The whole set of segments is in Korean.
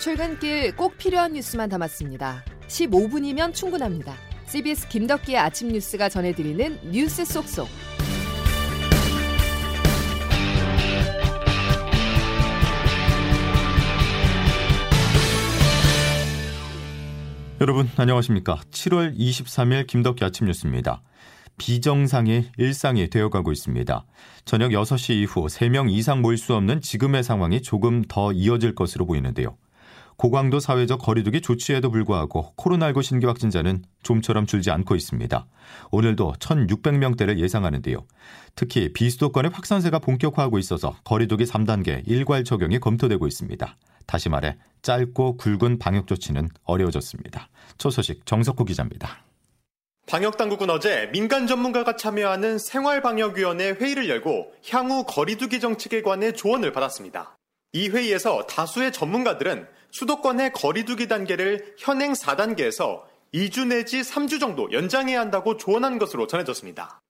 출근길 꼭 필요한 뉴스만 담았습니다. 15분이면 충분합니다. CBS 김덕기의 아침 뉴스가 전해드리는 뉴스 속속. 여러분 안녕하십니까? 7월 23일 김덕기 아침 뉴스입니다. 비정상이 일상이 되어가고 있습니다. 저녁 6시 이후 3명 이상 모일 수 없는 지금의 상황이 조금 더 이어질 것으로 보이는데요. 고강도 사회적 거리두기 조치에도 불구하고 코로나19 신규 확진자는 좀처럼 줄지 않고 있습니다. 오늘도 1,600명대를 예상하는데요. 특히 비수도권의 확산세가 본격화하고 있어서 거리두기 3단계 일괄 적용이 검토되고 있습니다. 다시 말해 짧고 굵은 방역 조치는 어려워졌습니다. 첫 소식 정석호 기자입니다. 방역당국은 어제 민간 전문가가 참여하는 생활방역위원회 회의를 열고 향후 거리두기 정책에 관해 조언을 받았습니다. 이 회의에서 다수의 전문가들은 수도권의 거리두기 단계를 현행 4단계에서 2주 내지 3주 정도 연장해야 한다고 조언한 것으로 전해졌습니다.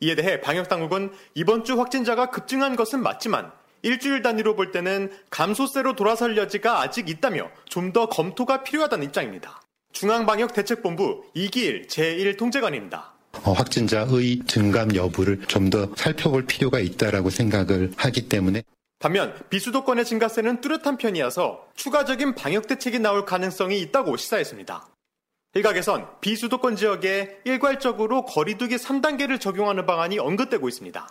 이에 대해 방역당국은 이번 주 확진자가 급증한 것은 맞지만 일주일 단위로 볼 때는 감소세로 돌아설 여지가 아직 있다며 좀 더 검토가 필요하다는 입장입니다. 중앙방역대책본부 이기일 제1통제관입니다. 어, 확진자의 증감 여부를 좀 더 살펴볼 필요가 있다라고 생각을 하기 때문에 반면 비수도권의 증가세는 뚜렷한 편이어서 추가적인 방역 대책이 나올 가능성이 있다고 시사했습니다. 일각에선 비수도권 지역에 일괄적으로 거리두기 3단계를 적용하는 방안이 언급되고 있습니다.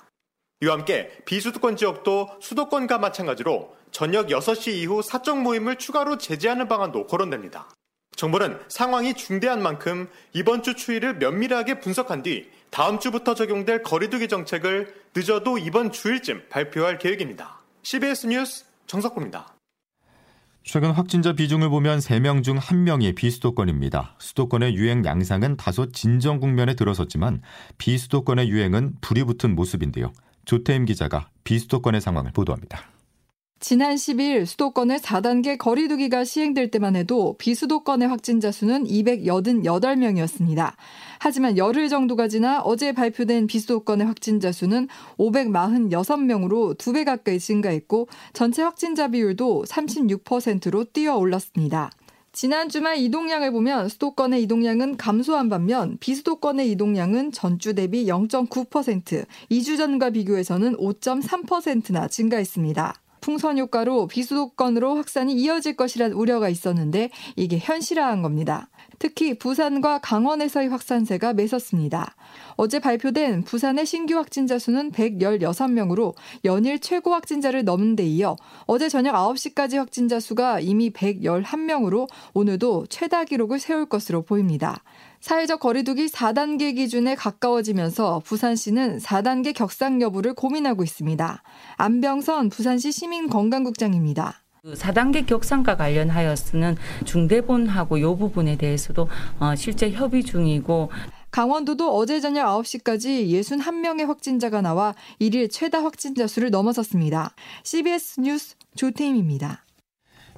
이와 함께 비수도권 지역도 수도권과 마찬가지로 저녁 6시 이후 사적 모임을 추가로 제재하는 방안도 거론됩니다. 정부는 상황이 중대한 만큼 이번 주 추이를 면밀하게 분석한 뒤 다음 주부터 적용될 거리두기 정책을 늦어도 이번 주일쯤 발표할 계획입니다. CBS 뉴스 정석구입니다. 최근 확진자 비중을 보면 3명 중 1명이 비수도권입니다. 수도권의 유행 양상은 다소 진정 국면에 들어섰지만 비수도권의 유행은 불이 붙은 모습인데요. 조태임 기자가 비수도권의 상황을 보도합니다. 지난 10일 수도권의 4단계 거리두기가 시행될 때만 해도 비수도권의 확진자 수는 288명이었습니다. 하지만 열흘 정도가 지나 어제 발표된 비수도권의 확진자 수는 546명으로 2배 가까이 증가했고 전체 확진자 비율도 36%로 뛰어 올랐습니다. 지난 주말 이동량을 보면 수도권의 이동량은 감소한 반면 비수도권의 이동량은 전주 대비 0.9%, 2주 전과 비교해서는 5.3%나 증가했습니다. 풍선 효과로 비수도권으로 확산이 이어질 것이란 우려가 있었는데 이게 현실화한 겁니다. 특히 부산과 강원에서의 확산세가 매섭습니다. 어제 발표된 부산의 신규 확진자 수는 116명으로 연일 최고 확진자를 넘는 데 이어 어제 저녁 9시까지 확진자 수가 이미 111명으로 오늘도 최다 기록을 세울 것으로 보입니다. 사회적 거리두기 4단계 기준에 가까워지면서 부산시는 4단계 격상 여부를 고민하고 있습니다. 안병선 부산시 시민건강국장입니다. 4단계 그 격상과 관련하여서는 중대본하고 요 부분에 대해서도 어, 실제 협의 중이고 강원도도 어제 저녁 9시까지 61명의 확진자가 나와 1일 최다 확진자 수를 넘어섰습니다. CBS 뉴스 조태임입니다.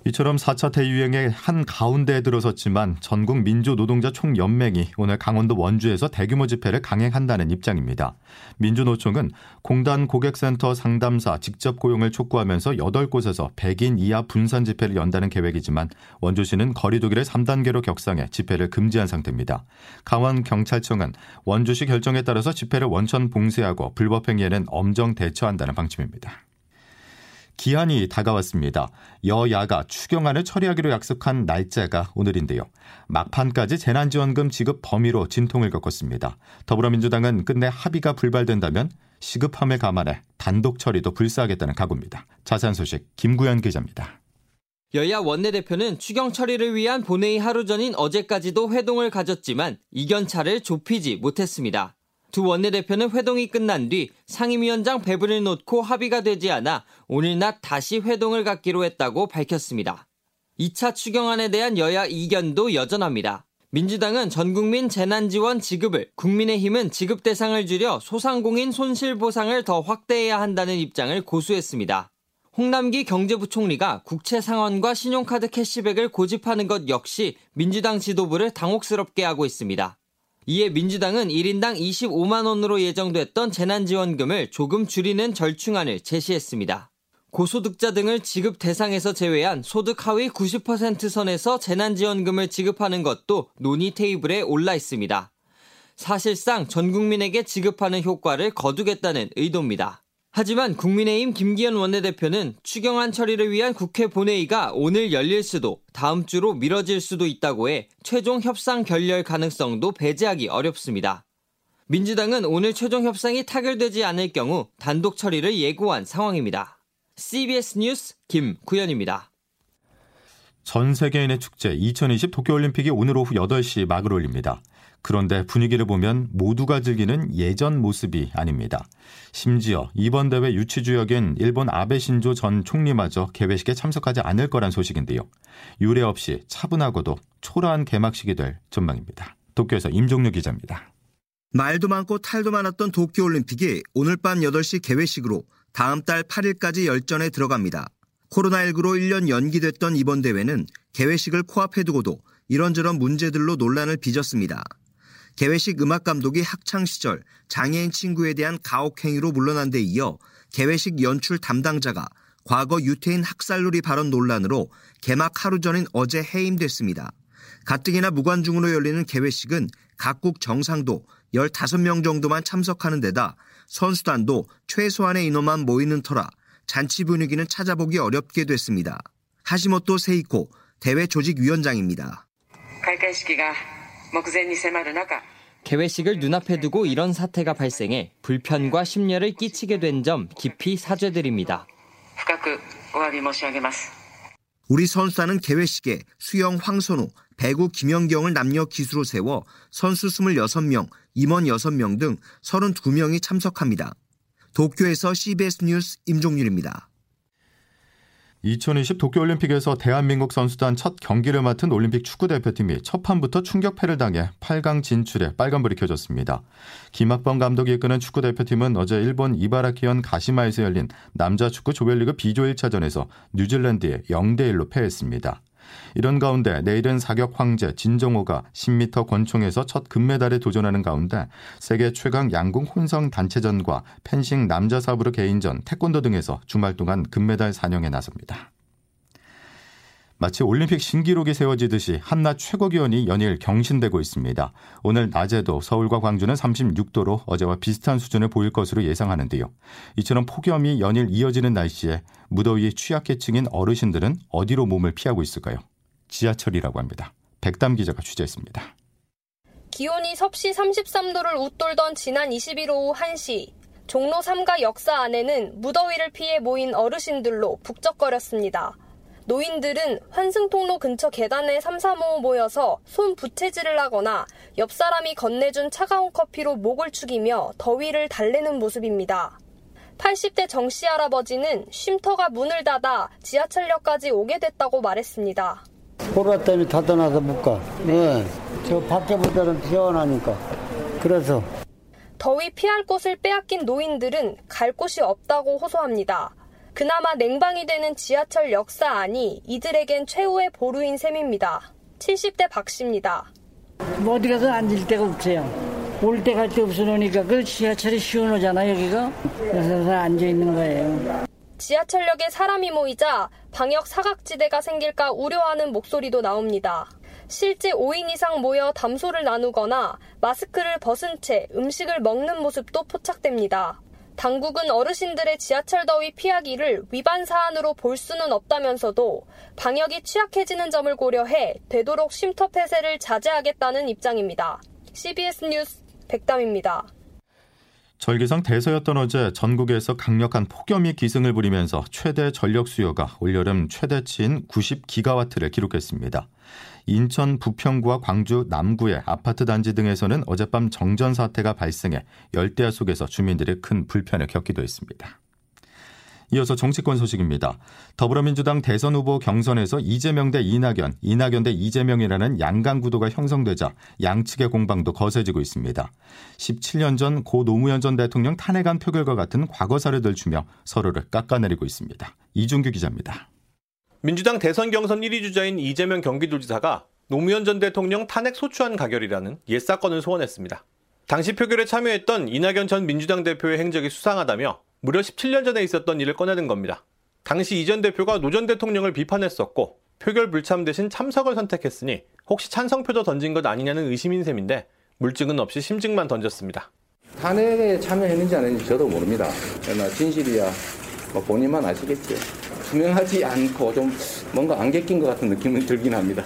이처럼 4차 대유행의 한 가운데에 들어섰지만 전국 민주노동자 총연맹이 오늘 강원도 원주에서 대규모 집회를 강행한다는 입장입니다. 민주노총은 공단 고객센터 상담사 직접 고용을 촉구하면서 8곳에서 100인 이하 분산 집회를 연다는 계획이지만 원주시는 거리두기를 3단계로 격상해 집회를 금지한 상태입니다. 강원경찰청은 원주시 결정에 따라서 집회를 원천 봉쇄하고 불법행위에는 엄정 대처한다는 방침입니다. 기한이 다가왔습니다. 여야가 추경안을 처리하기로 약속한 날짜가 오늘인데요. 막판까지 재난지원금 지급 범위로 진통을 겪었습니다. 더불어민주당은 끝내 합의가 불발된다면 시급함을 감안해 단독 처리도 불사하겠다는 각오입니다. 자세한 소식 김구현 기자입니다. 여야 원내대표는 추경 처리를 위한 본회의 하루 전인 어제까지도 회동을 가졌지만 이견차를 좁히지 못했습니다. 두 원내대표는 회동이 끝난 뒤 상임위원장 배분을 놓고 합의가 되지 않아 오늘 낮 다시 회동을 갖기로 했다고 밝혔습니다. 2차 추경안에 대한 여야 이견도 여전합니다. 민주당은 전국민 재난지원 지급을, 국민의힘은 지급 대상을 줄여 소상공인 손실보상을 더 확대해야 한다는 입장을 고수했습니다. 홍남기 경제부총리가 국채 상환과 신용카드 캐시백을 고집하는 것 역시 민주당 지도부를 당혹스럽게 하고 있습니다. 이에 민주당은 1인당 25만 원으로 예정됐던 재난지원금을 조금 줄이는 절충안을 제시했습니다. 고소득자 등을 지급 대상에서 제외한 소득 하위 90% 선에서 재난지원금을 지급하는 것도 논의 테이블에 올라 있습니다. 사실상 전 국민에게 지급하는 효과를 거두겠다는 의도입니다. 하지만 국민의힘 김기현 원내대표는 추경안 처리를 위한 국회 본회의가 오늘 열릴 수도 다음 주로 미뤄질 수도 있다고 해 최종 협상 결렬 가능성도 배제하기 어렵습니다. 민주당은 오늘 최종 협상이 타결되지 않을 경우 단독 처리를 예고한 상황입니다. CBS 뉴스 김구현입니다. 전 세계인의 축제 2020 도쿄올림픽이 오늘 오후 8시 막을 올립니다. 그런데 분위기를 보면 모두가 즐기는 예전 모습이 아닙니다. 심지어 이번 대회 유치 주역인 일본 아베 신조 전 총리마저 개회식에 참석하지 않을 거란 소식인데요. 유례 없이 차분하고도 초라한 개막식이 될 전망입니다. 도쿄에서 임종류 기자입니다. 말도 많고 탈도 많았던 도쿄올림픽이 오늘 밤 8시 개회식으로 다음 달 8일까지 열전에 들어갑니다. 코로나19로 1년 연기됐던 이번 대회는 개회식을 코앞에 두고도 이런저런 문제들로 논란을 빚었습니다. 개회식 음악 감독이 학창 시절 장애인 친구에 대한 가혹행위로 물러난 데 이어 개회식 연출 담당자가 과거 유태인 학살놀이 발언 논란으로 개막 하루 전인 어제 해임됐습니다. 가뜩이나 무관중으로 열리는 개회식은 각국 정상도 15명 정도만 참석하는 데다 선수단도 최소한의 인원만 모이는 터라 잔치 분위기는 찾아보기 어렵게 됐습니다. 하시모토 세이코 대회 조직위원장입니다. 개회식을 눈앞에 두고 이런 사태가 발생해 불편과 심려를 끼치게 된 점 깊이 사죄드립니다. 우리 선수단은 개회식에 수영 황선우, 배구 김연경을 남녀 기수로 세워 선수 26명, 임원 6명 등 32명이 참석합니다. 도쿄에서 CBS 뉴스 임종률입니다. 2020 도쿄올림픽에서 대한민국 선수단 첫 경기를 맡은 올림픽 축구대표팀이 첫 판부터 충격패를 당해 8강 진출에 빨간불이 켜졌습니다. 김학범 감독이 이끄는 축구대표팀은 어제 일본 이바라키현 가시마에서 열린 남자 축구 조별리그 B조 1차전에서 뉴질랜드에 0대1로 패했습니다. 이런 가운데 내일은 사격 황제 진정호가 10m 권총에서 첫 금메달에 도전하는 가운데 세계 최강 양궁 혼성 단체전과 펜싱 남자 사부르 개인전, 태권도 등에서 주말 동안 금메달 사냥에 나섭니다. 마치 올림픽 신기록이 세워지듯이 한낮 최고 기온이 연일 경신되고 있습니다. 오늘 낮에도 서울과 광주는 36도로 어제와 비슷한 수준을 보일 것으로 예상하는데요. 이처럼 폭염이 연일 이어지는 날씨에 무더위에 취약계층인 어르신들은 어디로 몸을 피하고 있을까요? 지하철이라고 합니다. 백담 기자가 취재했습니다. 기온이 섭씨 33도를 웃돌던 지난 21일 오후 1시 종로 3가 역사 안에는 무더위를 피해 모인 어르신들로 북적거렸습니다. 노인들은 환승통로 근처 계단에 3, 4, 5 모여서 손 부채질을 하거나 옆 사람이 건네준 차가운 커피로 목을 축이며 더위를 달래는 모습입니다. 80대 정 씨 할아버지는 쉼터가 문을 닫아 지하철역까지 오게 됐다고 말했습니다. 코로나 때문에 닫아놔서 못 가. 네. 저 밖에보다는 시원하니까. 그래서. 더위 피할 곳을 빼앗긴 노인들은 갈 곳이 없다고 호소합니다. 그나마 냉방이 되는 지하철 역사 안이 이들에겐 최후의 보루인 셈입니다. 70대 박 씨입니다. 뭐 어디 가서 앉을 데가 없어요. 올 때 갈 데 없으니까 그 지하철이 시원하잖아 여기가. 그래서 앉아 있는 거예요. 지하철역에 사람이 모이자 방역 사각지대가 생길까 우려하는 목소리도 나옵니다. 실제 5인 이상 모여 담소를 나누거나 마스크를 벗은 채 음식을 먹는 모습도 포착됩니다. 당국은 어르신들의 지하철 더위 피하기를 위반 사안으로 볼 수는 없다면서도 방역이 취약해지는 점을 고려해 되도록 쉼터 폐쇄를 자제하겠다는 입장입니다. CBS 뉴스 백담입니다. 절기상 대서였던 어제 전국에서 강력한 폭염이 기승을 부리면서 최대 전력 수요가 올여름 최대치인 90기가와트를 기록했습니다. 인천 부평구와 광주 남구의 아파트 단지 등에서는 어젯밤 정전 사태가 발생해 열대야 속에서 주민들이 큰 불편을 겪기도 했습니다. 이어서 정치권 소식입니다. 더불어민주당 대선 후보 경선에서 이재명 대 이낙연, 이낙연 대 이재명이라는 양강 구도가 형성되자 양측의 공방도 거세지고 있습니다. 17년 전 고 노무현 전 대통령 탄핵안 표결과 같은 과거사를 들추며 서로를 깎아내리고 있습니다. 이준규 기자입니다. 민주당 대선 경선 1위 주자인 이재명 경기도지사가 노무현 전 대통령 탄핵 소추안 가결이라는 옛 사건을 소원했습니다. 당시 표결에 참여했던 이낙연 전 민주당 대표의 행적이 수상하다며 무려 17년 전에 있었던 일을 꺼내는 겁니다. 당시 이 전 대표가 노 전 대통령을 비판했었고 표결 불참 대신 참석을 선택했으니 혹시 찬성표도 던진 것 아니냐는 의심인 셈인데 물증은 없이 심증만 던졌습니다. 탄핵에 참여했는지 안 했는지 저도 모릅니다. 그러나 진실이야 뭐 본인만 아시겠죠. 투명하지 않고 좀 뭔가 안개 낀 것 같은 느낌은 들긴 합니다.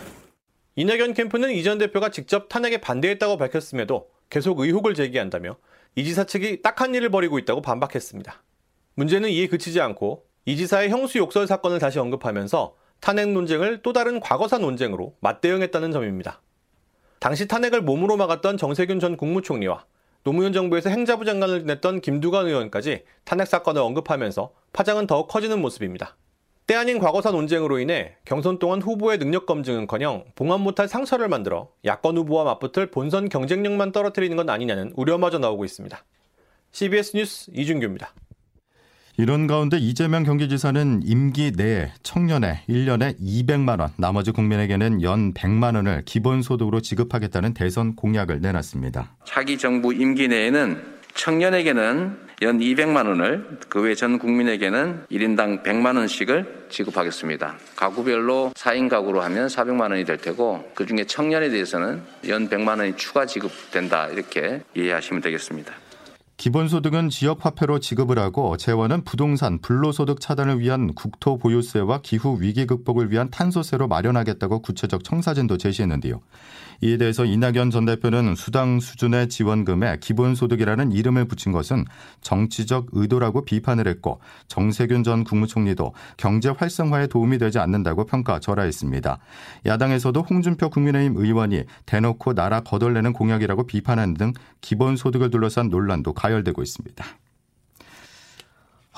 이낙연 캠프는 이전 대표가 직접 탄핵에 반대했다고 밝혔음에도 계속 의혹을 제기한다며 이 지사 측이 딱한 일을 벌이고 있다고 반박했습니다. 문제는 이에 그치지 않고 이 지사의 형수 욕설 사건을 다시 언급하면서 탄핵 논쟁을 또 다른 과거사 논쟁으로 맞대응했다는 점입니다. 당시 탄핵을 몸으로 막았던 정세균 전 국무총리와 노무현 정부에서 행자부 장관을 지냈던 김두관 의원까지 탄핵 사건을 언급하면서 파장은 더욱 커지는 모습입니다. 때 아닌 과거사 논쟁으로 인해 경선 동안 후보의 능력 검증은커녕 봉합 못할 상처를 만들어 야권 후보와 맞붙을 본선 경쟁력만 떨어뜨리는 것 아니냐는 우려마저 나오고 있습니다. CBS 뉴스 이준규입니다. 이런 가운데 이재명 경기지사는 임기 내에 청년에 1년에 200만 원, 나머지 국민에게는 연 100만 원을 기본소득으로 지급하겠다는 대선 공약을 내놨습니다. 차기 정부 임기 내에는 청년에게는 연 200만 원을 그 외 전 국민에게는 1인당 100만 원씩을 지급하겠습니다. 가구별로 4인 가구로 하면 400만 원이 될 테고 그중에 청년에 대해서는 연 100만 원이 추가 지급된다 이렇게 이해하시면 되겠습니다. 기본소득은 지역 화폐로 지급을 하고 재원은 부동산, 불로소득 차단을 위한 국토 보유세와 기후 위기 극복을 위한 탄소세로 마련하겠다고 구체적 청사진도 제시했는데요. 이에 대해서 이낙연 전 대표는 수당 수준의 지원금에 기본소득이라는 이름을 붙인 것은 정치적 의도라고 비판을 했고 정세균 전 국무총리도 경제 활성화에 도움이 되지 않는다고 평가 절하했습니다. 야당에서도 홍준표 국민의힘 의원이 대놓고 나라 거덜내는 공약이라고 비판하는 등 기본소득을 둘러싼 논란도 가 열되고 있습니다.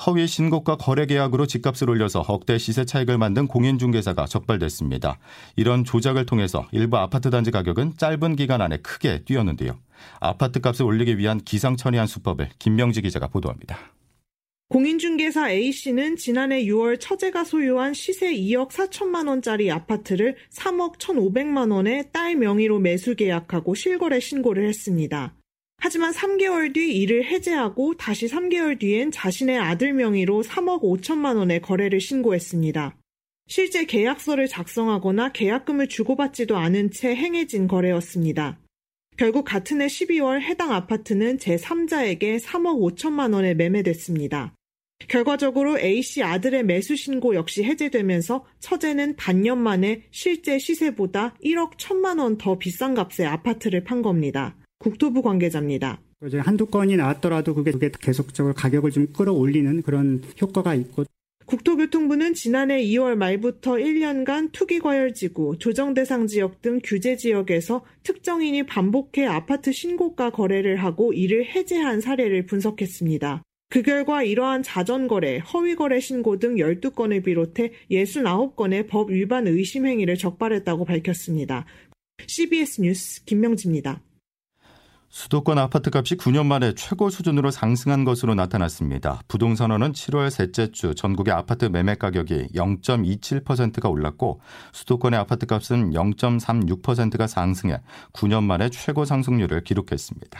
허위 신고가 거래 계약으로 집값을 올려서 억대 시세 차익을 만든 공인중개사가 적발됐습니다. 이런 조작을 통해서 일부 아파트 단지 가격은 짧은 기간 안에 크게 뛰었는데요. 아파트 값을 올리기 위한 기상천외한 수법을 김명지 기자가 보도합니다. 공인중개사 A씨는 지난해 6월 처제가 소유한 시세 2억 4천만 원짜리 아파트를 3억 1,500만 원에 딸 명의로 매수 계약하고 실거래 신고를 했습니다. 하지만 3개월 뒤 이를 해제하고 다시 3개월 뒤엔 자신의 아들 명의로 3억 5천만 원의 거래를 신고했습니다. 실제 계약서를 작성하거나 계약금을 주고받지도 않은 채 행해진 거래였습니다. 결국 같은 해 12월 해당 아파트는 제3자에게 3억 5천만 원에 매매됐습니다. 결과적으로 A씨 아들의 매수 신고 역시 해제되면서 처제는 반년 만에 실제 시세보다 1억 1천만 원 더 비싼 값에 아파트를 판 겁니다. 국토부 관계자입니다. 한두 건이 나왔더라도 그게, 그게 계속적으로 가격을 좀 끌어올리는 그런 효과가 있고 국토교통부는 지난해 2월 말부터 1년간 투기과열지구, 조정대상 지역 등 규제 지역에서 특정인이 반복해 아파트 신고가 거래를 하고 이를 해제한 사례를 분석했습니다. 그 결과 이러한 자전거래, 허위거래 신고 등 12건을 비롯해 69건의 법 위반 의심 행위를 적발했다고 밝혔습니다. CBS 뉴스 김명지입니다. 수도권 아파트값이 9년 만에 최고 수준으로 상승한 것으로 나타났습니다. 부동산원은 7월 셋째 주 전국의 아파트 매매 가격이 0.27%가 올랐고 수도권의 아파트값은 0.36%가 상승해 9년 만에 최고 상승률을 기록했습니다.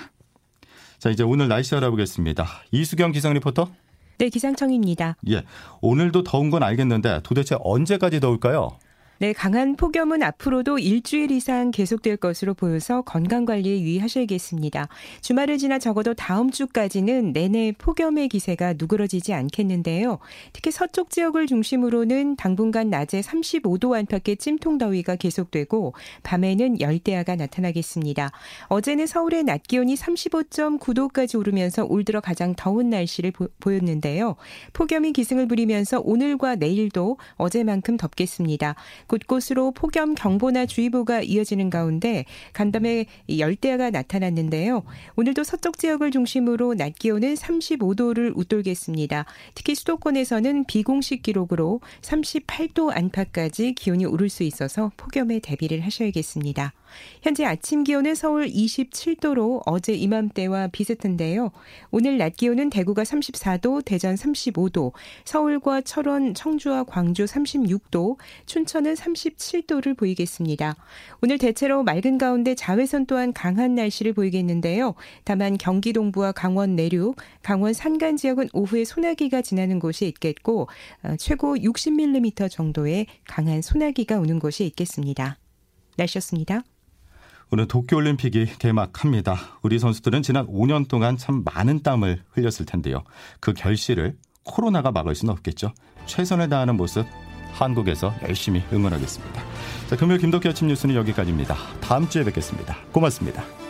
자, 이제 오늘 날씨 알아보겠습니다. 이수경 기상 리포터. 네, 기상청입니다. 예. 오늘도 더운 건 알겠는데 도대체 언제까지 더울까요? 네, 강한 폭염은 앞으로도 일주일 이상 계속될 것으로 보여서 건강 관리에 유의하셔야겠습니다. 주말을 지나 적어도 다음 주까지는 내내 폭염의 기세가 누그러지지 않겠는데요. 특히 서쪽 지역을 중심으로는 당분간 낮에 35도 안팎의 찜통 더위가 계속되고 밤에는 열대야가 나타나겠습니다. 어제는 서울의 낮 기온이 35.9도까지 오르면서 올 들어 가장 더운 날씨를 보, 보였는데요. 폭염이 기승을 부리면서 오늘과 내일도 어제만큼 덥겠습니다. 곳곳으로 폭염 경보나 주의보가 이어지는 가운데 간밤에 열대야가 나타났는데요. 오늘도 서쪽 지역을 중심으로 낮 기온은 35도를 웃돌겠습니다. 특히 수도권에서는 비공식 기록으로 38도 안팎까지 기온이 오를 수 있어서 폭염에 대비를 하셔야겠습니다. 현재 아침 기온은 서울 27도로 어제 이맘때와 비슷한데요. 오늘 낮 기온은 대구가 34도, 대전 35도, 서울과 철원, 청주와 광주 36도, 춘천은 37도를 보이겠습니다. 오늘 대체로 맑은 가운데 자외선 또한 강한 날씨를 보이겠는데요. 다만 경기 동부와 강원 내륙, 강원 산간 지역은 오후에 소나기가 지나는 곳이 있겠고 어, 최고 60mm 정도의 강한 소나기가 오는 곳이 있겠습니다. 날씨였습니다. 오늘 도쿄올림픽이 개막합니다. 우리 선수들은 지난 5년 동안 참 많은 땀을 흘렸을 텐데요. 그 결실을 코로나가 막을 수는 없겠죠. 최선을 다하는 모습 한국에서 열심히 응원하겠습니다. 자, 금요일 김덕기 아침 뉴스는 여기까지입니다. 다음 주에 뵙겠습니다. 고맙습니다.